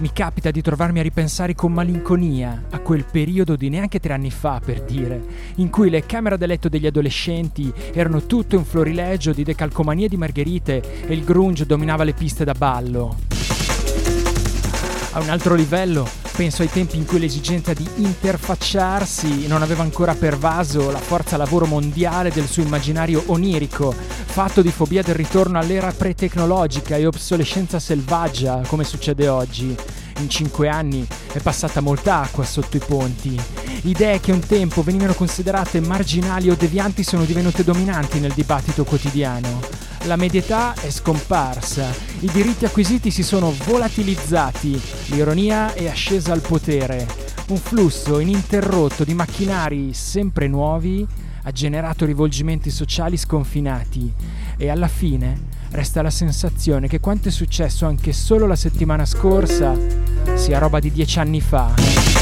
Mi capita di trovarmi a ripensare con malinconia a quel periodo di neanche tre anni fa, per dire, in cui le camere da letto degli adolescenti erano tutto un florilegio di decalcomanie di margherite e il grunge dominava le piste da ballo. A un altro livello, penso ai tempi in cui l'esigenza di interfacciarsi non aveva ancora pervaso la forza lavoro mondiale del suo immaginario onirico, fatto di fobia del ritorno all'era pre-tecnologica e obsolescenza selvaggia, come succede oggi. In cinque anni è passata molta acqua sotto i ponti. Idee che un tempo venivano considerate marginali o devianti sono divenute dominanti nel dibattito quotidiano. La medietà è scomparsa, i diritti acquisiti si sono volatilizzati, l'ironia è ascesa al potere. Un flusso ininterrotto di macchinari sempre nuovi ha generato rivolgimenti sociali sconfinati e alla fine resta la sensazione che quanto è successo anche solo la settimana scorsa sia roba di dieci anni fa.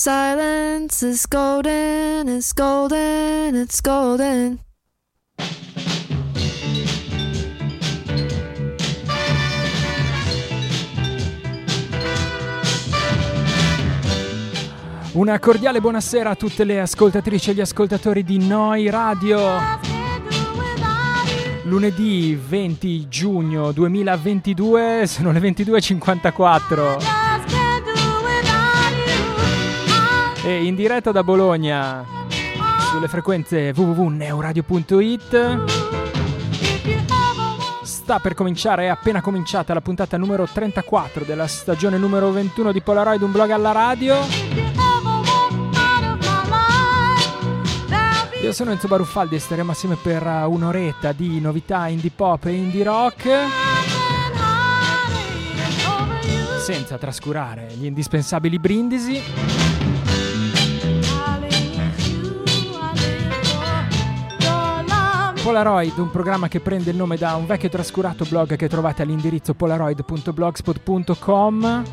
Silence is golden, it's golden, it's golden. Una cordiale buonasera a tutte le ascoltatrici e gli ascoltatori di Noi Radio. Lunedì 20 giugno 2022 sono le 22.54 e in diretta da Bologna sulle frequenze www.neuradio.it sta per cominciare, è appena cominciata la puntata numero 34 della stagione numero 21 di Polaroid, un blog alla radio. Io sono Enzo Baruffaldi e staremo assieme per uh, un'oretta di novità indie pop e indie rock. Senza trascurare gli indispensabili brindisi. Polaroid, un programma che prende il nome da un vecchio trascurato blog che trovate all'indirizzo polaroid.blogspot.com.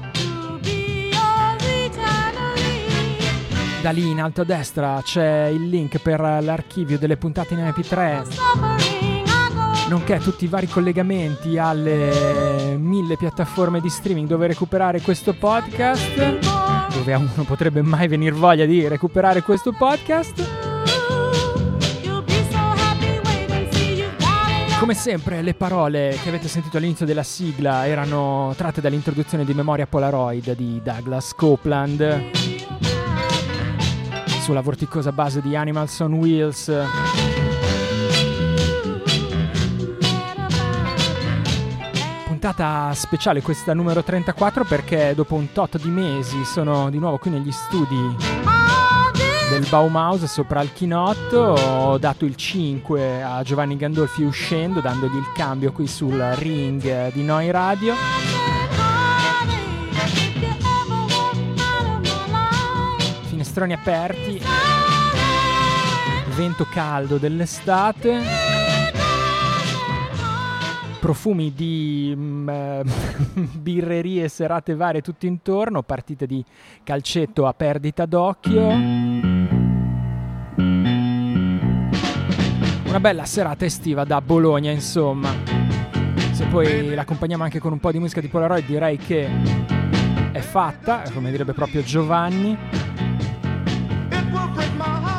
Da lì in alto a destra c'è il link per l'archivio delle puntate in MP3, nonché tutti i vari collegamenti alle mille piattaforme di streaming dove recuperare questo podcast, dove a uno potrebbe mai venire voglia di recuperare questo podcast. Come sempre le parole che avete sentito all'inizio della sigla erano tratte dall'introduzione di Memoria Polaroid di Douglas Copeland sulla vorticosa base di Animals on Wheels. Puntata speciale questa numero 34 perché dopo un tot di mesi sono di nuovo qui negli studi del Baumhaus sopra il chinotto, ho dato il 5 a Giovanni Gandolfi uscendo dandogli il cambio qui sul ring di Noi Radio. finestroni aperti, vento caldo dell'estate, profumi di mm, eh, birrerie, serate varie tutto intorno, partite di calcetto a perdita d'occhio. Una bella serata estiva da Bologna, insomma. Se poi l'accompagniamo anche con un po' di musica di Polaroid, direi che è fatta, come direbbe proprio Giovanni.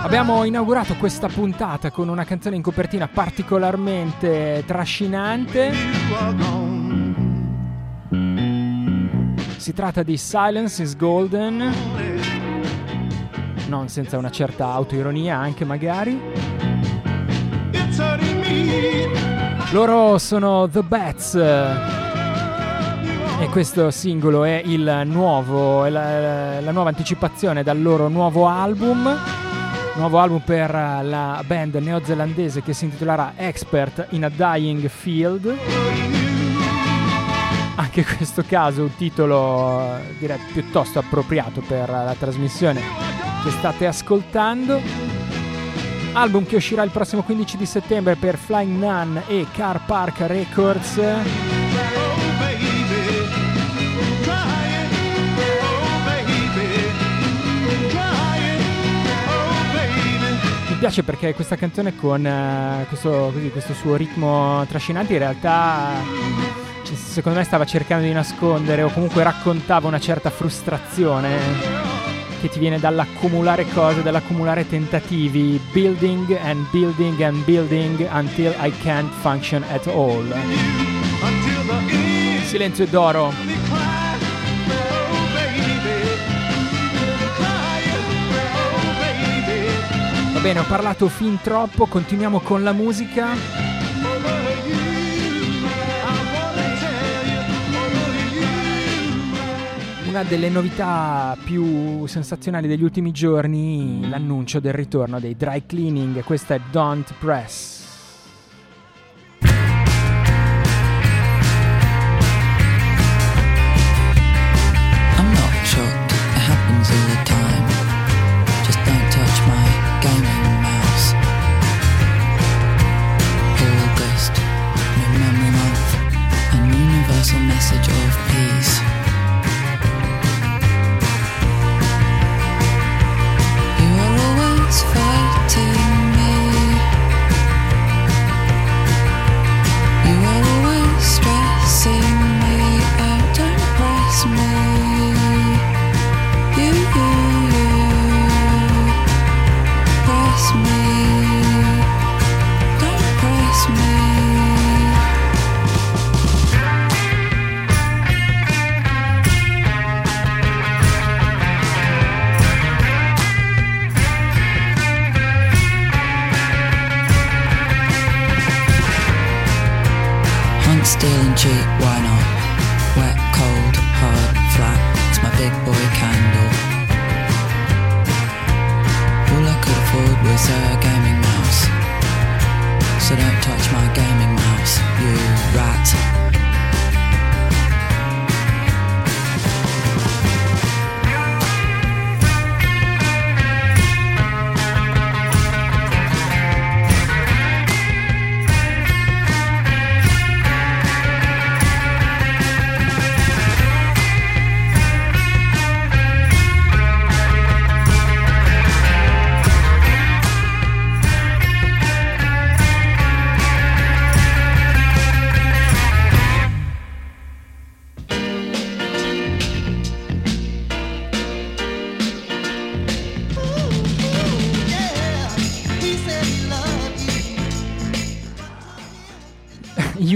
Abbiamo inaugurato questa puntata con una canzone in copertina particolarmente trascinante. Si tratta di Silence is Golden, non senza una certa autoironia anche magari. Loro sono The Bats e questo singolo è il nuovo, è la, la nuova anticipazione dal loro nuovo album nuovo album per la band neozelandese che si intitolerà Expert in a Dying Field. Anche in questo caso un titolo direi piuttosto appropriato per la trasmissione che state ascoltando. Album che uscirà il prossimo 15 di settembre per Flying Nun e Car Park Records. mi piace perché questa canzone con uh, questo, così, questo, suo ritmo trascinante in realtà cioè, secondo me stava cercando di nascondere o comunque raccontava una certa frustrazione che ti viene dall'accumulare cose, dall'accumulare tentativi, building and building and building until I can't function at all. Silenzio d'oro. bene, ho parlato fin troppo, continuiamo con la musica. Una delle novità più sensazionali degli ultimi giorni, l'annuncio del ritorno dei dry cleaning, questa è Don't Press.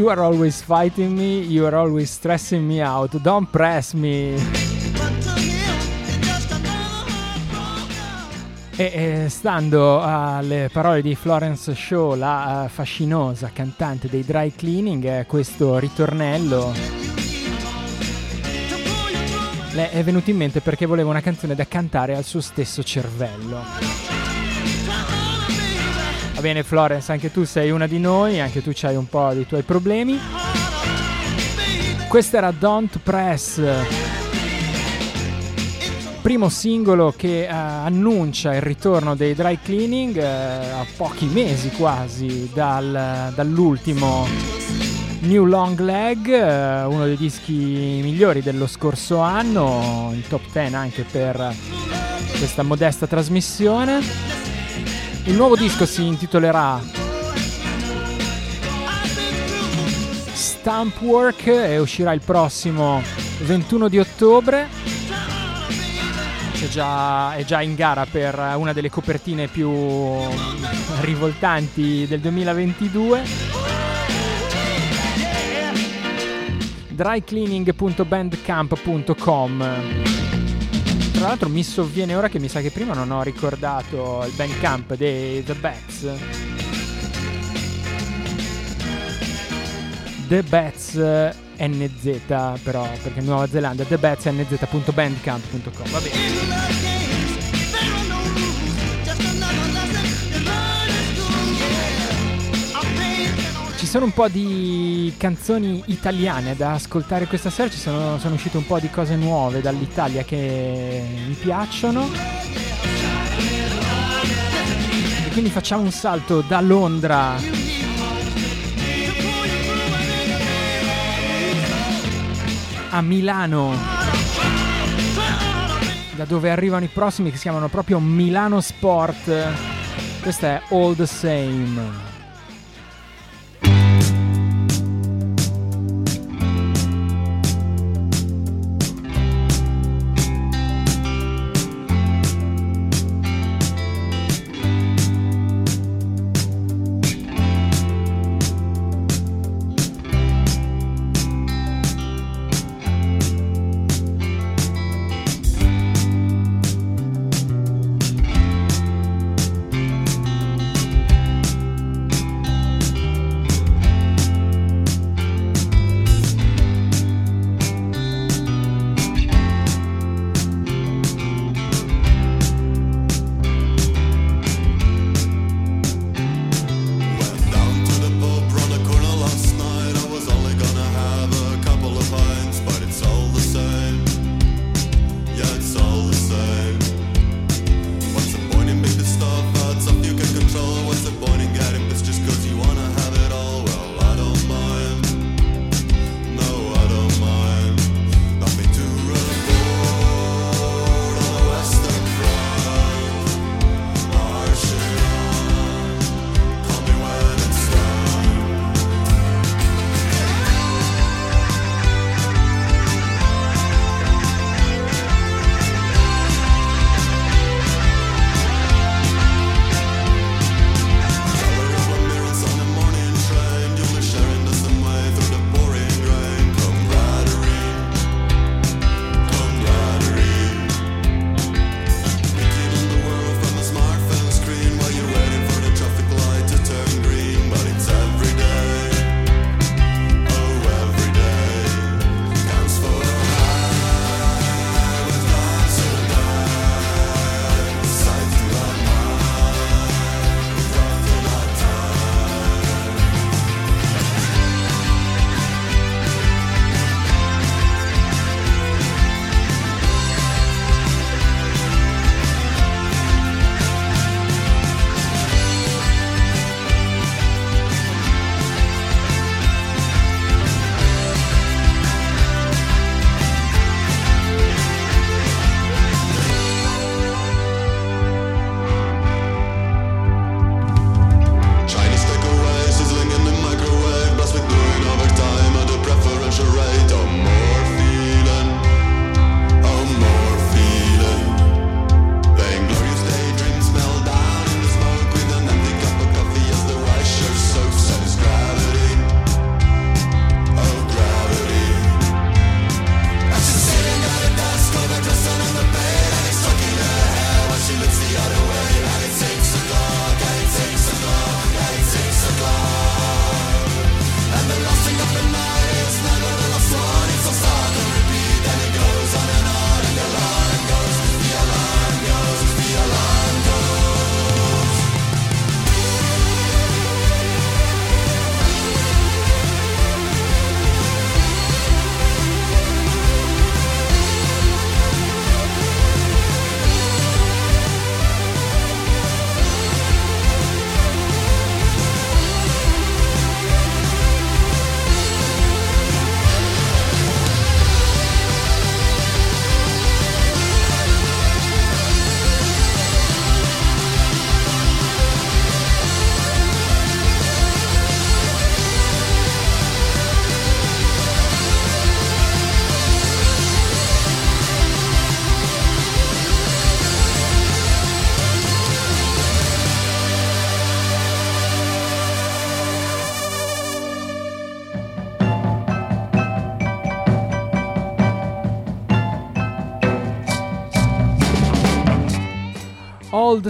You are always fighting me, you are always stressing me out. Don't press me. E, stando alle parole di Florence Shaw, la uh, fascinosa cantante dei dry cleaning, eh, questo ritornello le è venuto in mente perché voleva una canzone da cantare al suo stesso cervello. Va bene Florence, anche tu sei una di noi, anche tu hai un po' dei tuoi problemi. Questo era Don't Press, primo singolo che uh, annuncia il ritorno dei dry cleaning uh, a pochi mesi quasi dal, dall'ultimo New Long Leg, uh, uno dei dischi migliori dello scorso anno, in top 10 anche per questa modesta trasmissione. Il nuovo disco si intitolerà Stamp Work e uscirà il prossimo 21 di ottobre. È già, è già in gara per una delle copertine più rivoltanti del 2022. drycleaning.bandcamp.com tra l'altro mi sovviene ora che mi sa che prima non ho ricordato il Bandcamp dei The Bats. The Bats NZ però perché Nuova Zelanda The Bats NZ.bandcamp.com va bene sono un po' di canzoni italiane da ascoltare questa sera, ci sono, sono uscite un po' di cose nuove dall'Italia che mi piacciono. E quindi facciamo un salto da Londra a Milano, da dove arrivano i prossimi che si chiamano proprio Milano Sport. Questa è All the Same.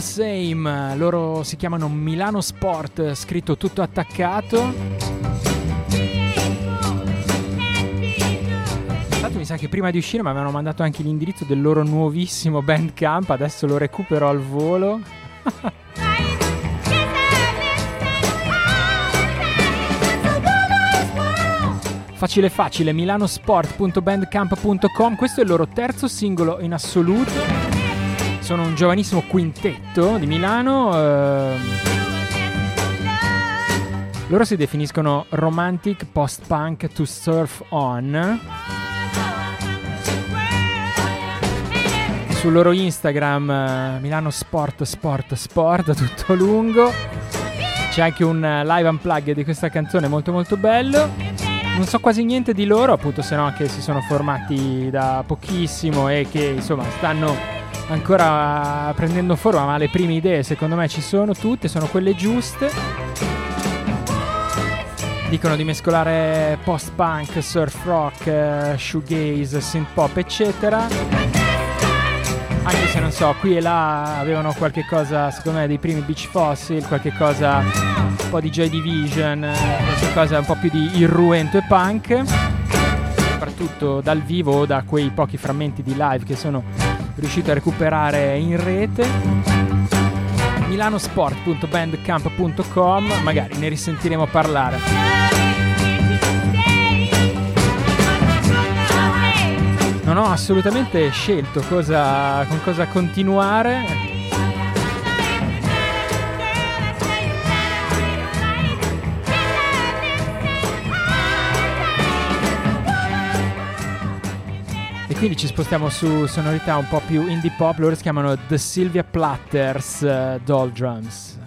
The Same, loro si chiamano Milano Sport, scritto tutto attaccato. Tanto mi sa che prima di uscire mi avevano mandato anche l'indirizzo del loro nuovissimo Bandcamp, adesso lo recupero al volo. Facile facile, milanosport.bandcamp.com, questo è il loro terzo singolo in assoluto. Sono un giovanissimo quintetto di Milano. Eh... Loro si definiscono romantic post-punk to surf on. Sul loro Instagram eh, Milano Sport Sport Sport tutto lungo. C'è anche un eh, live unplug di questa canzone molto molto bello non so quasi niente di loro, appunto, se no che si sono formati da pochissimo e che insomma stanno ancora prendendo forma, ma le prime idee secondo me ci sono tutte, sono quelle giuste. Dicono di mescolare post-punk, surf rock, shoegaze, synth pop, eccetera. Anche se non so, qui e là avevano qualche cosa, secondo me, dei primi Beach Fossil, qualche cosa un po' di Joy Division, qualcosa un po' più di irruento e punk, soprattutto dal vivo o da quei pochi frammenti di live che sono riuscito a recuperare in rete. milanosport.bandcamp.com, magari ne risentiremo parlare. Non ho assolutamente scelto cosa, con cosa continuare, quindi ci spostiamo su sonorità un po' più indie pop, loro si chiamano The Sylvia Platters uh, Doll Drums.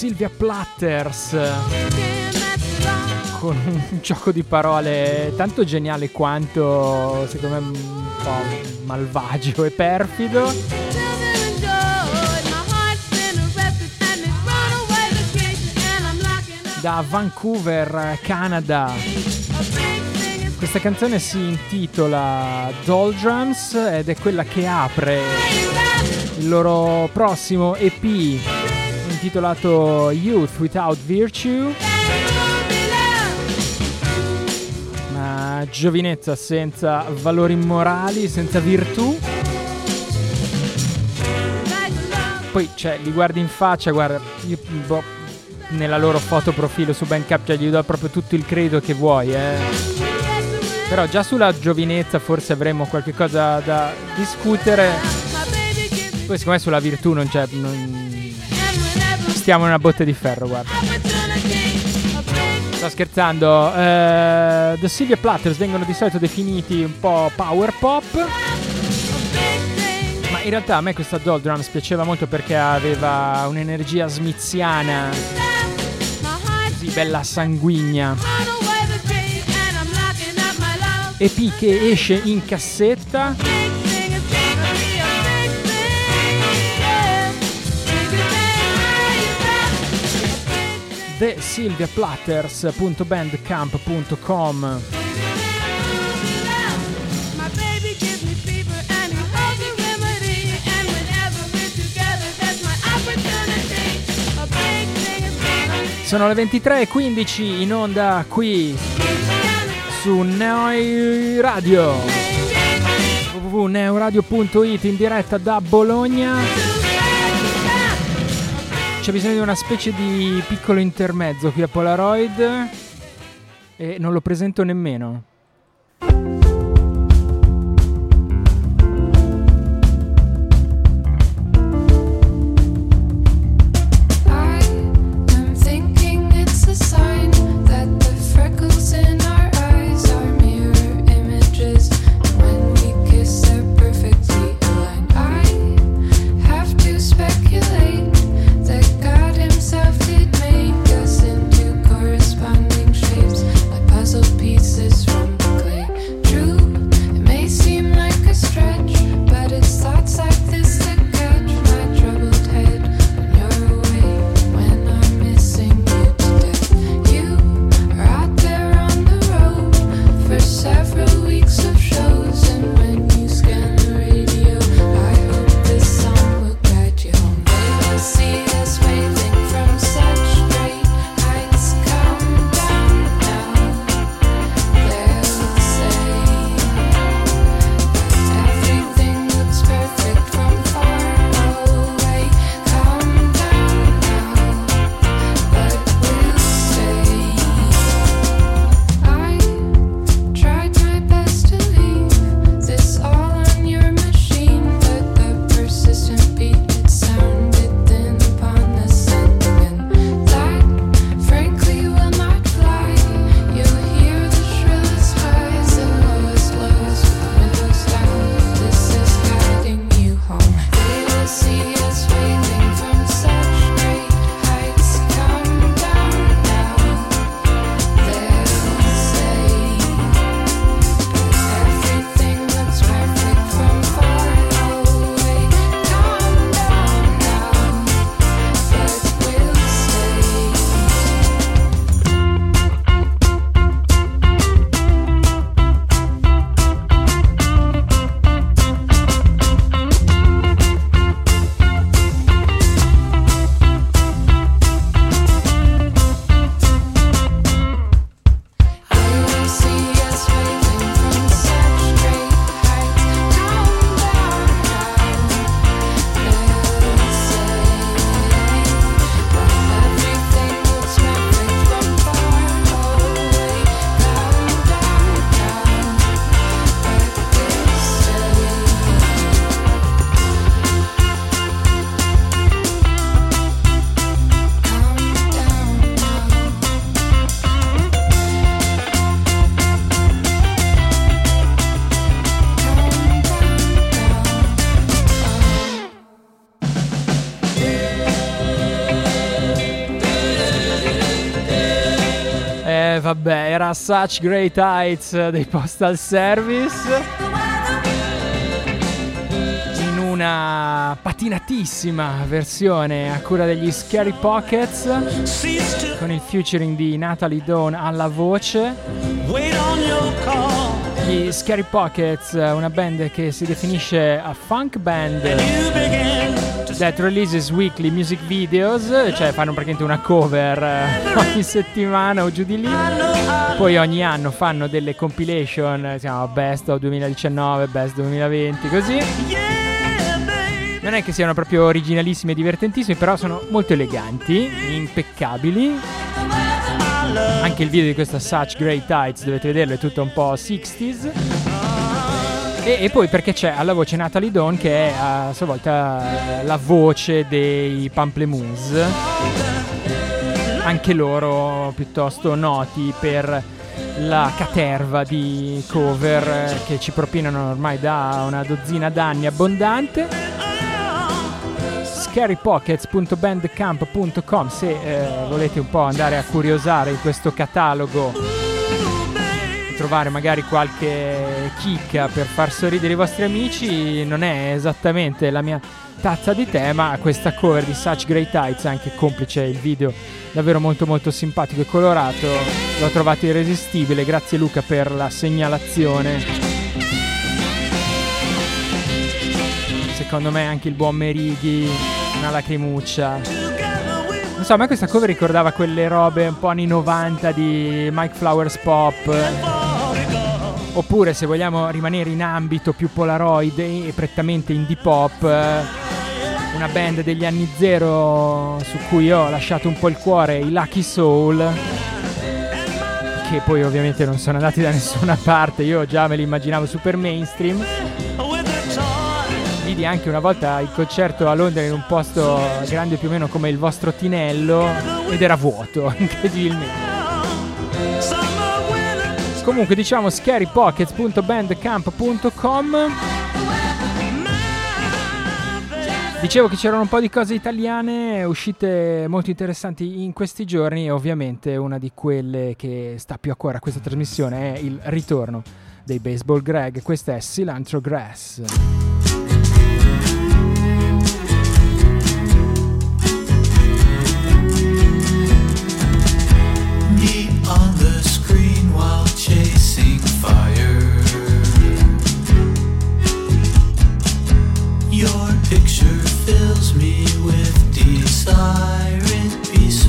The Sylvia Platters con un gioco di parole tanto geniale quanto secondo me un po' malvagio e perfido. Da Vancouver, Canada. Questa canzone si intitola Doldrums ed è quella che apre il loro prossimo EP intitolato Youth Without Virtue. Una giovinezza senza valori morali, senza virtù. Poi, cioè, li guardi in faccia, guarda, io boh, nella loro foto profilo su Bandcamp cioè, gli do proprio tutto il credo che vuoi, eh. Però già sulla giovinezza forse avremo qualche cosa da discutere. Poi secondo me sulla virtù non c'è... Non... Stiamo in una botte di ferro, guarda. Sto scherzando. Uh, The Sylvia Platters vengono di solito definiti un po' power pop. Ma in realtà a me questa Doldrums piaceva molto perché aveva un'energia smiziana. Così bella sanguigna. EP che esce in cassetta. thesilviaplatters.bandcamp.com Sono le 23.15 in onda qui su Neo Radio www.neoradio.it in diretta da Bologna c'è bisogno di una specie di piccolo intermezzo qui a Polaroid e non lo presento nemmeno era Such Great Heights dei Postal Service. In una patinatissima versione a cura degli Scary Pockets. Con il featuring di Natalie Dawn alla voce. Gli Scary Pockets, una band che si definisce a funk band that releases weekly music videos, cioè fanno praticamente una cover eh, ogni settimana o giù di lì. Poi ogni anno fanno delle compilation, si chiama Best of 2019, Best 2020, così. Non è che siano proprio originalissimi e divertentissimi, però sono molto eleganti, impeccabili. Anche il video di questa Such Great Heights, dovete vederlo, è tutto un po' 60s. E, e poi perché c'è alla voce Natalie Dawn che è a sua volta la voce dei Pamplemousse, anche loro piuttosto noti per la caterva di cover eh, che ci propinano ormai da una dozzina d'anni abbondante. Scarypockets.bandcamp.com se eh, volete un po' andare a curiosare in questo catalogo trovare magari qualche chicca per far sorridere i vostri amici non è esattamente la mia tazza di tè ma questa cover di Such Great Heights anche complice il video davvero molto molto simpatico e colorato. L'ho trovato irresistibile grazie Luca per la segnalazione. Secondo me anche il buon Merighi una lacrimuccia. Non so, a me questa cover ricordava quelle robe un po' anni 90 di Mike Flowers Pop. Oppure, se vogliamo rimanere in ambito più polaroid e prettamente indie pop, una band degli anni zero su cui ho lasciato un po' il cuore, i Lucky Soul, che poi ovviamente non sono andati da nessuna parte, io già me li immaginavo super mainstream vidi anche una volta il concerto a Londra in un posto grande più o meno come il vostro Tinello ed era vuoto, incredibilmente. Comunque diciamo scarypockets.bandcamp.com Dicevo che c'erano un po' di cose italiane uscite molto interessanti in questi giorni e ovviamente una di quelle che sta più a cuore a questa trasmissione è il ritorno dei Baseball Greg, questa è Cilantro Grass.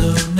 slow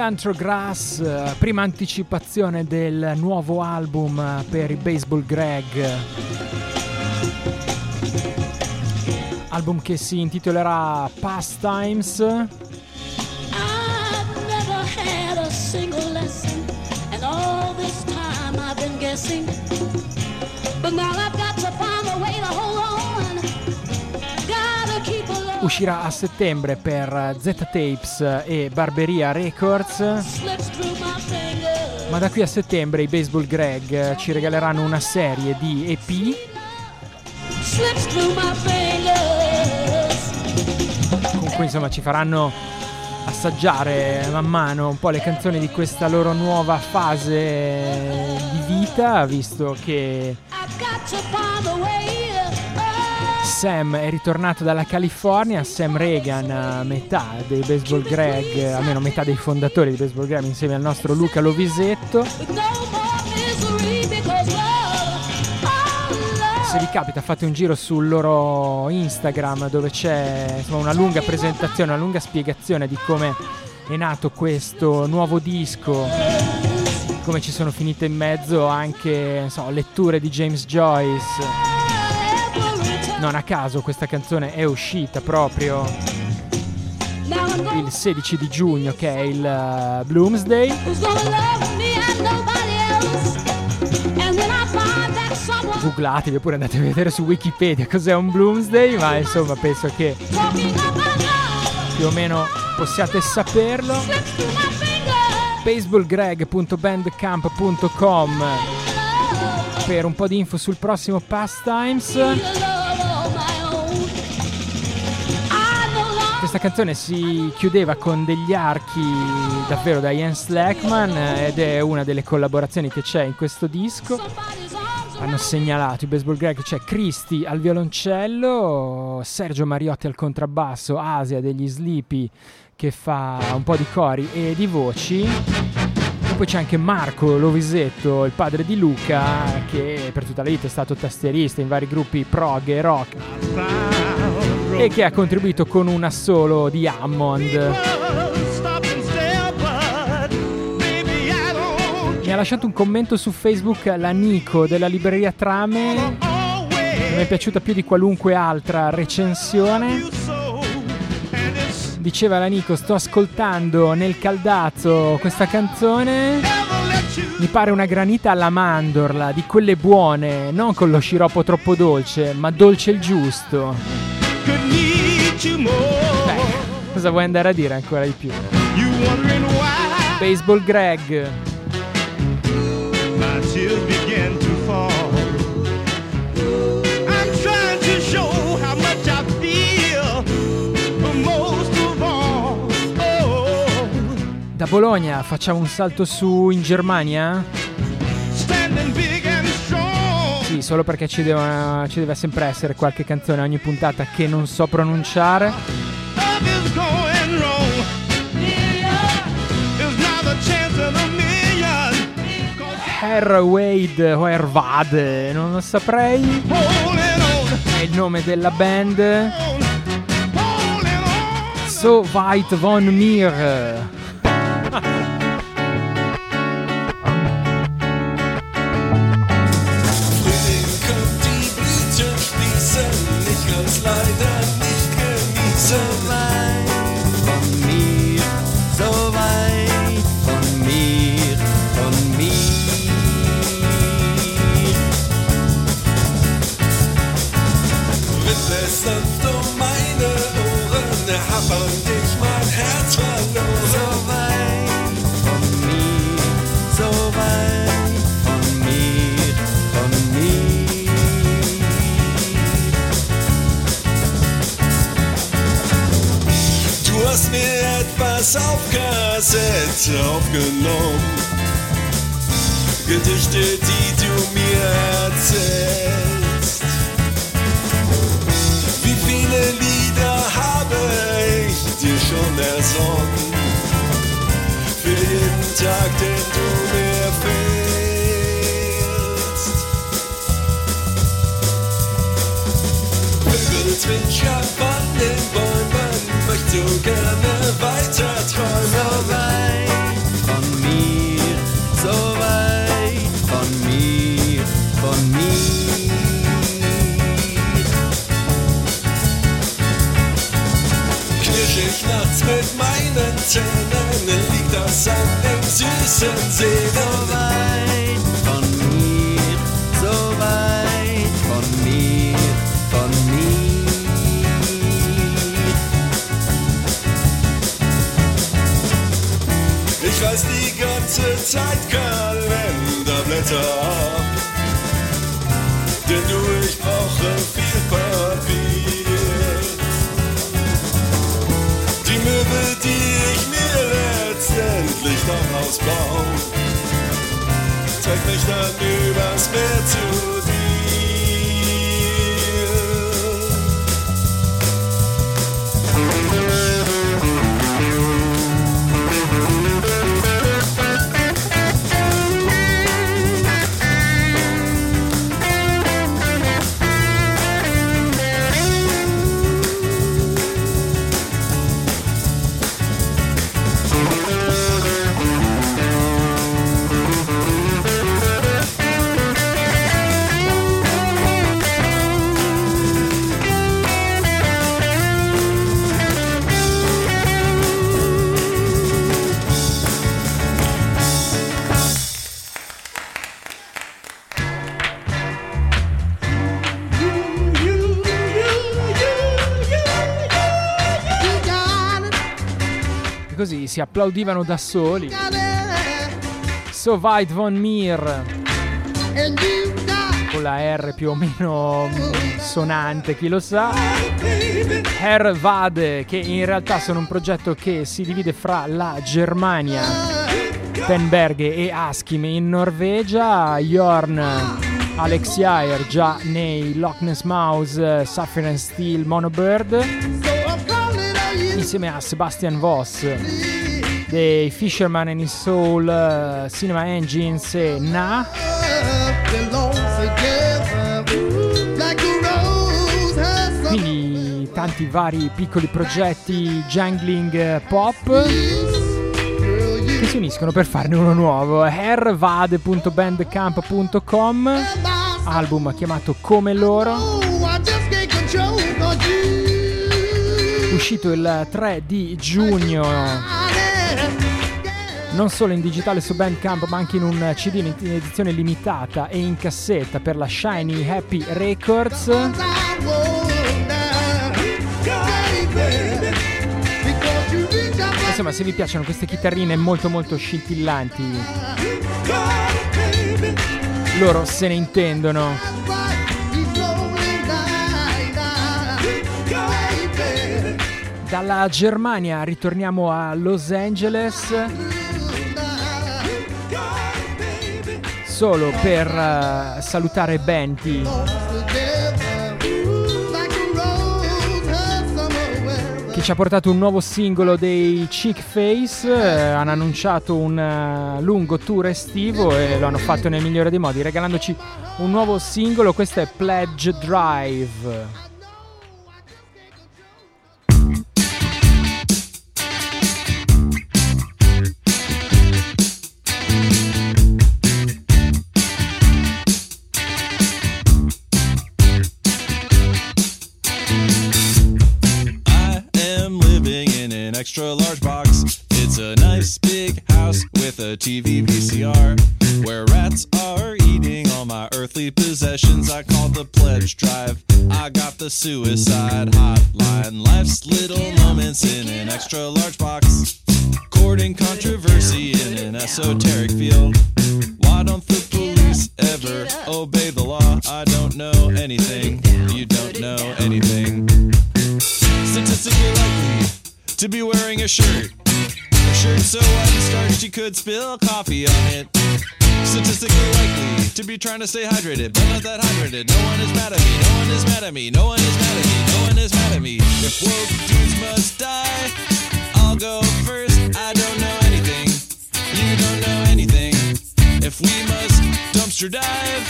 Cilantro Grass, eh, prima anticipazione del nuovo album eh, per i Baseball Greg. Album che si intitolerà Pastimes. Uscirà a settembre per Z Tapes e Barberia Records. Ma da qui a settembre i Baseball Greg ci regaleranno una serie di EP con cui insomma ci faranno assaggiare man mano un po' le canzoni di questa loro nuova fase di vita, visto che Sam è ritornato dalla California, Sam Reagan, a metà dei Baseball Greg, almeno metà dei fondatori di Baseball Greg, insieme al nostro Luca Lovisetto. oh. Se vi capita fate un giro sul loro Instagram dove c'è insomma, una lunga presentazione, una lunga spiegazione di come è nato questo nuovo disco, come ci sono finite in mezzo anche so, letture di James Joyce. Non a caso questa canzone è uscita proprio il 16 di giugno che è il eh, Bloomsday. Googlatevi oppure andate a vedere su Wikipedia cos'è un Bloomsday, ma insomma penso che più o meno possiate saperlo. baseballgreg.bandcamp.com per un po' di info sul prossimo Pastimes. Questa canzone si chiudeva con degli archi davvero da Ian Slackman eh, ed è una delle collaborazioni che c'è in questo disco. Hanno segnalato i Baseball Greg c'è Cristi al violoncello, Sergio Mariotti al contrabbasso, Asia degli Sleepy che fa un po' di cori e di voci. E poi c'è anche Marco Lovisetto, il padre di Luca, che per tutta la vita è stato tastierista in vari gruppi prog e rock e che ha contribuito con un assolo di Hammond. Mi ha lasciato un commento su Facebook la Nico della libreria Trame mi è piaciuta più di qualunque altra recensione. Diceva la Nico, sto ascoltando nel caldazzo questa canzone. Mi pare una granita alla mandorla, di quelle buone, non con lo sciroppo troppo dolce, ma dolce il giusto. Beh, cosa vuoi andare a dire ancora di più? Baseball Greg. Da Bologna facciamo un salto su in Germania? Sì, solo perché ci deve, ci deve sempre essere qualche canzone ogni puntata che non so pronunciare. Love is going wrong. There's not a chance in a million. 'Cause Herr Wade o Herwade, non lo saprei. È il nome della band. So weit von mir. Kassette aufgenommen. Gedichte, die du mir erzählst. Wie viele Lieder habe ich dir schon ersungen? Für jeden Tag, den du mir fehlst. Vögel zwitschern von den Bäumen, möchte so gerne weiter, träume weit von mir, so weit von mir, von mir. Knirsch nachts mit meinen Zähnen, liegt das Sand im süßen See, so weit von mir. Ich reiß die ganze Zeit Kalenderblätter ab. Denn du, ich brauche viel Papier. Die Möbel, die ich mir letztendlich noch ausbau, trägt mich dann übers Meer zu dir. Così si applaudivano da soli. So weit von mir. Con la R più o meno sonante, chi lo sa. Herr Wade, che in realtà sono un progetto che si divide fra la Germania, Penberge e Askim in Norvegia, Jorn, Alex Jair già nei Loch Ness Mouse, and Steel, Monobird, insieme a Sebastian Voss dei Fisherman and His Soul, eh, Cinema Engines e Na. Quindi tanti vari piccoli progetti jangling eh, pop che si uniscono per farne uno nuovo. hervade.bandcamp.com album chiamato Come loro uscito il 3 di giugno. Non solo in digitale su Bandcamp ma anche in un CD in edizione limitata e in cassetta per la Shiny Happy Records. Insomma se vi piacciono queste chitarrine molto molto scintillanti loro se ne intendono dalla Germania ritorniamo a Los Angeles. Solo per eh, salutare Benti che ci ha portato un nuovo singolo dei Chick Face eh, hanno annunciato un eh, lungo tour estivo e lo hanno fatto nel migliore dei modi regalandoci un nuovo singolo questo è Pledge Drive TV VCR where rats are eating all my earthly possessions. I called the pledge drive. I got the suicide hotline. Life's little moments in an extra large box. Courting controversy in an esoteric field. Why don't the police ever obey the law? I don't know anything. You don't know anything statistically likely to be wearing a shirt. Shirt so white and starched you could spill coffee on it. Statistically likely to be trying to stay hydrated, but not that hydrated. No one is mad at me, no one is mad at me, no one is mad at me, no one is mad at me. If woke dudes must die, I'll go first. I don't know anything, you don't know anything. If we must dumpster dive,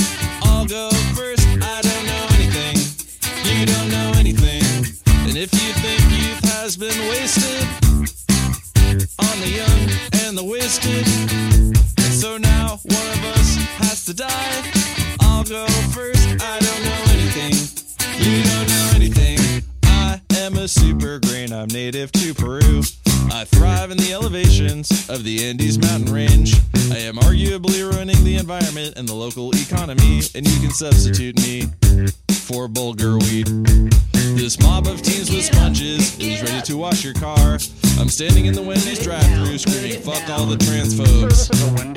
I'll go first. I don't know anything, you don't know anything. And if you think youth has been wasted on the young and the wasted, so now one of us has to die. I'll go first. I don't know anything. You don't know anything. I am a super grain. I'm native to Peru. I thrive in the elevations of the Andes mountain range. I am arguably ruining the environment and the local economy, and you can substitute me for bulgur weed. This mob of teens with sponges is ready to wash your car. I'm standing in the Wendy's drive-thru screaming, "Fuck all the transphobes."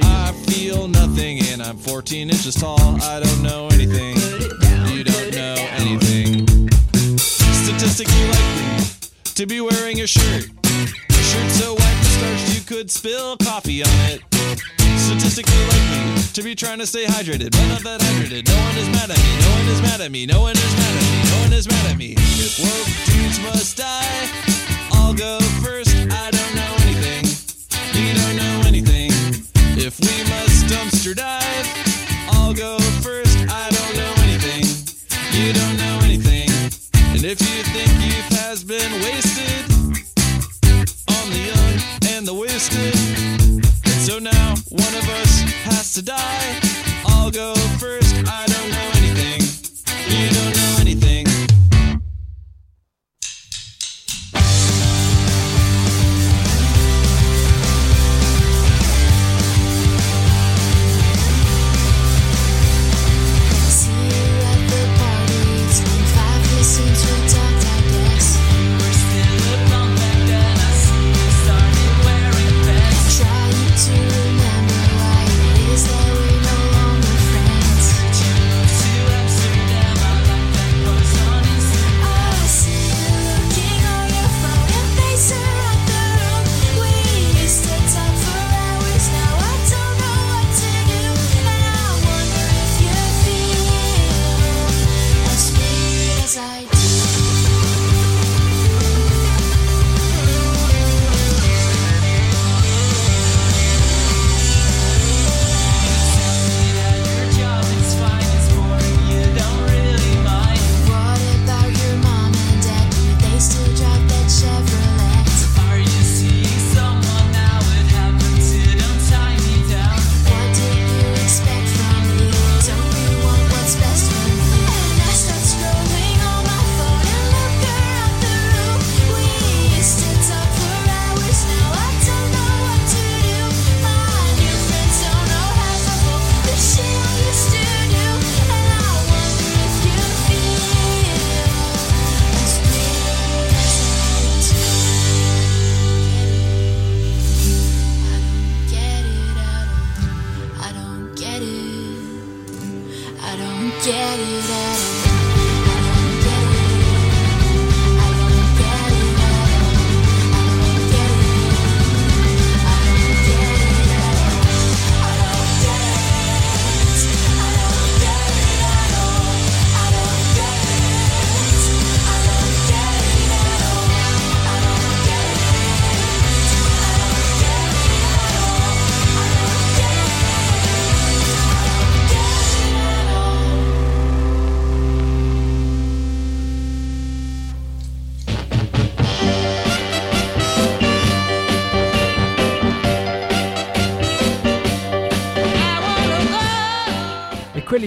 I feel nothing, and I'm 14 inches tall. I don't know anything. You don't know anything. Statistically likely to be wearing a shirt, a shirt so white starched you could spill coffee on it. Statistically likely to be trying to stay hydrated, but not that hydrated. No one is mad at me. No one is mad at me. No one is mad at me. No one is mad at me. If woke dudes must die, I'll go first. I don't know anything. You don't know anything. If we must dumpster dive, I'll go first. I don't know anything. You don't know anything. And if you think youth has been wasted and the wasted, and so now one of us has to die,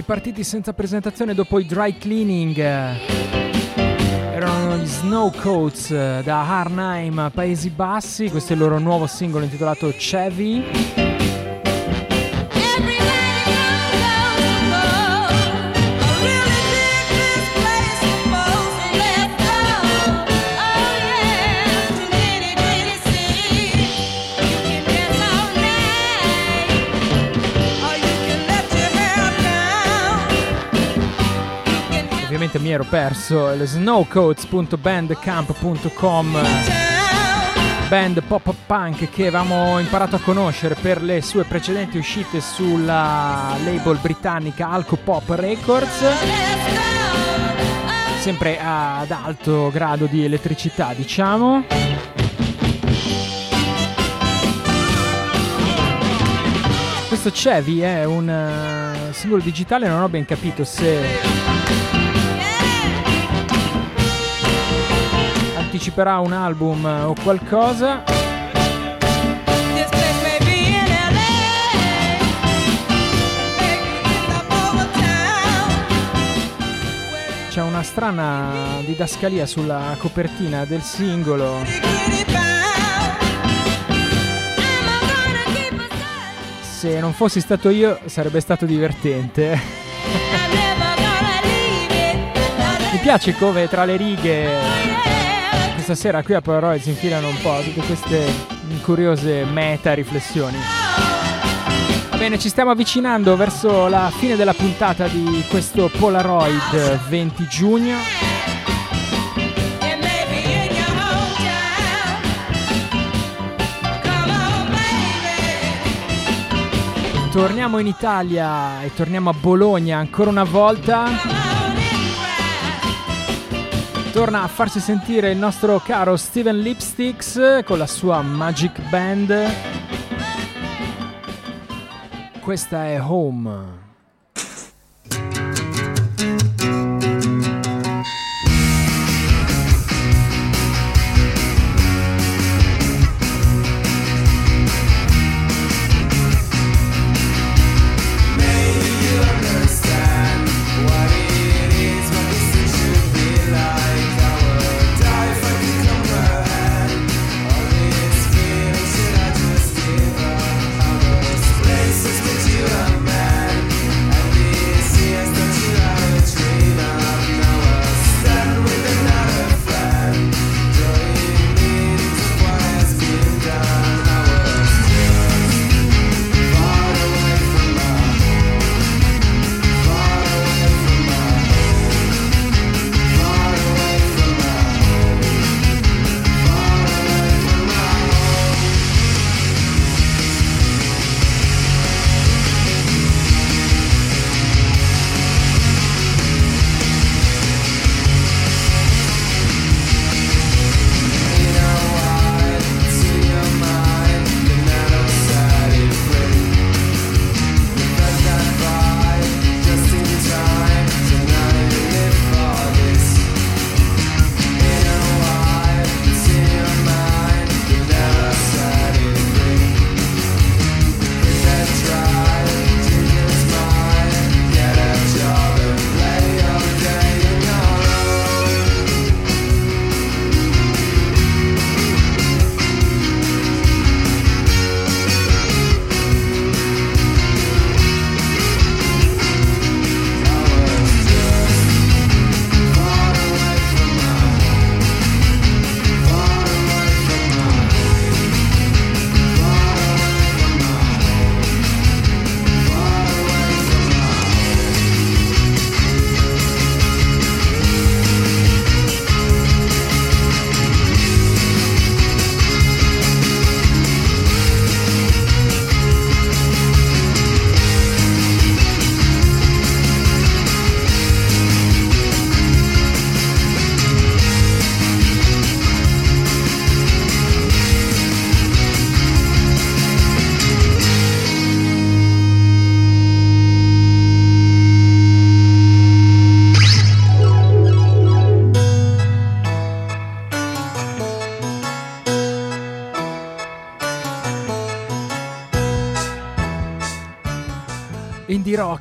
partiti senza presentazione dopo i dry cleaning erano gli Snowcoats eh, da Arnhem, Paesi Bassi. Questo è il loro nuovo singolo intitolato Chevy. Mi ero perso il snowcoats.bandcamp.com band pop punk che avevamo imparato a conoscere per le sue precedenti uscite sulla label britannica Alco Pop Records. Sempre ad alto grado di elettricità diciamo. Questo Chevy è un eh, singolo digitale non ho ben capito se anticiperà un album o qualcosa. c'è una strana didascalia sulla copertina del singolo. Se non fossi stato io sarebbe stato divertente. Mi piace come tra le righe questa sera qui a Polaroid si infilano un po' tutte queste curiose meta riflessioni. Va bene, ci stiamo avvicinando verso la fine della puntata di questo Polaroid 20 giugno. Torniamo in Italia e torniamo a Bologna ancora una volta. Torna a farsi sentire il nostro caro Steven Lipsticks con la sua Magic Band. Questa è Home.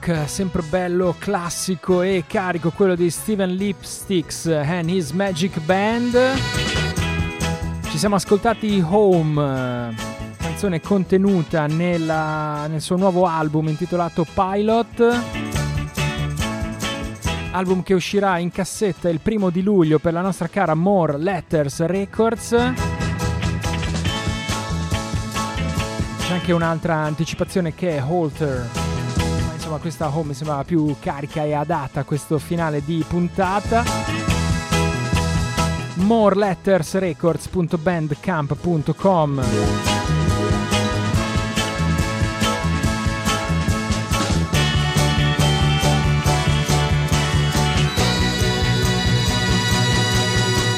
Rock, sempre bello, classico e carico, quello di Steven Lipsticks and His Magic Band. Ci siamo ascoltati Home, canzone contenuta nella- nel suo nuovo album intitolato Pilot. Album che uscirà in cassetta il primo di luglio per la nostra cara More Letters Records. C'è anche un'altra anticipazione che è Halter. Ma insomma, questa home sembrava più carica e adatta a questo finale di puntata. morelettersrecords.bandcamp.com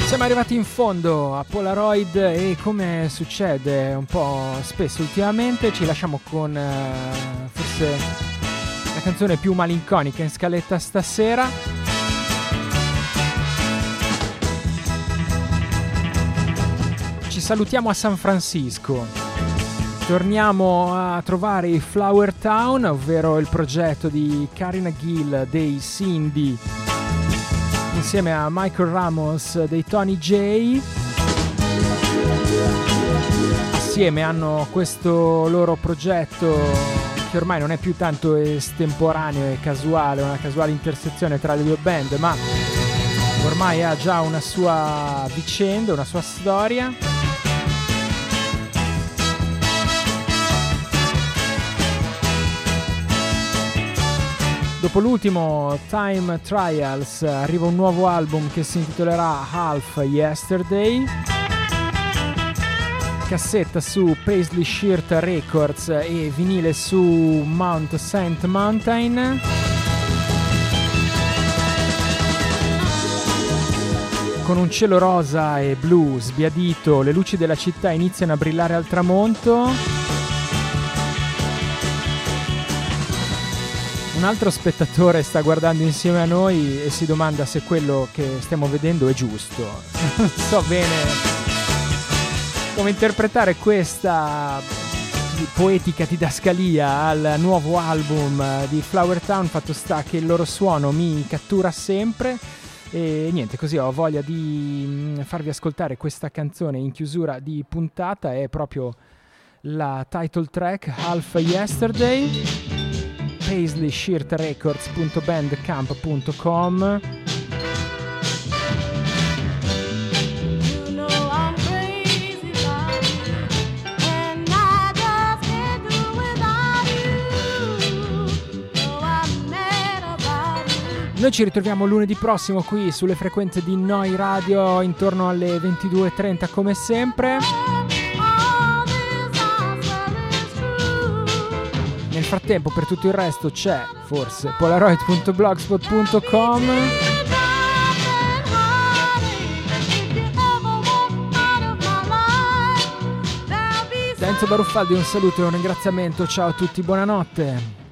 Siamo arrivati in fondo a Polaroid e come succede un po' spesso ultimamente ci lasciamo con eh, forse canzone più malinconica in scaletta stasera. Ci salutiamo a San Francisco. Torniamo a trovare i Flower Town, ovvero il progetto di Karina Gill dei Cindy insieme a Michael Ramos dei Tony J. Assieme hanno questo loro progetto che ormai non è più tanto estemporaneo e casuale, una casuale intersezione tra le due band, ma ormai ha già una sua vicenda, una sua storia. Dopo l'ultimo Time Trials arriva un nuovo album che si intitolerà Half Yesterday. Cassetta su Paisley Shirt Records e vinile su Mount Saint Mountain. Con un cielo rosa e blu sbiadito, le luci della città iniziano a brillare al tramonto. Un altro spettatore sta guardando insieme a noi e si domanda se quello che stiamo vedendo è giusto. So bene come interpretare questa poetica didascalia al nuovo album di Flower Town. Fatto sta che il loro suono mi cattura sempre. E niente, così ho voglia di mm, farvi ascoltare questa canzone in chiusura di puntata. È proprio la title track Half Yesterday paisleyshirtrecords.bandcamp.com Noi ci ritroviamo lunedì prossimo qui sulle frequenze di Noi Radio intorno alle 22.30 come sempre. Nel frattempo per tutto il resto c'è forse polaroid.blogspot.com Da Baruffaldi un saluto e un ringraziamento, ciao a tutti, buonanotte.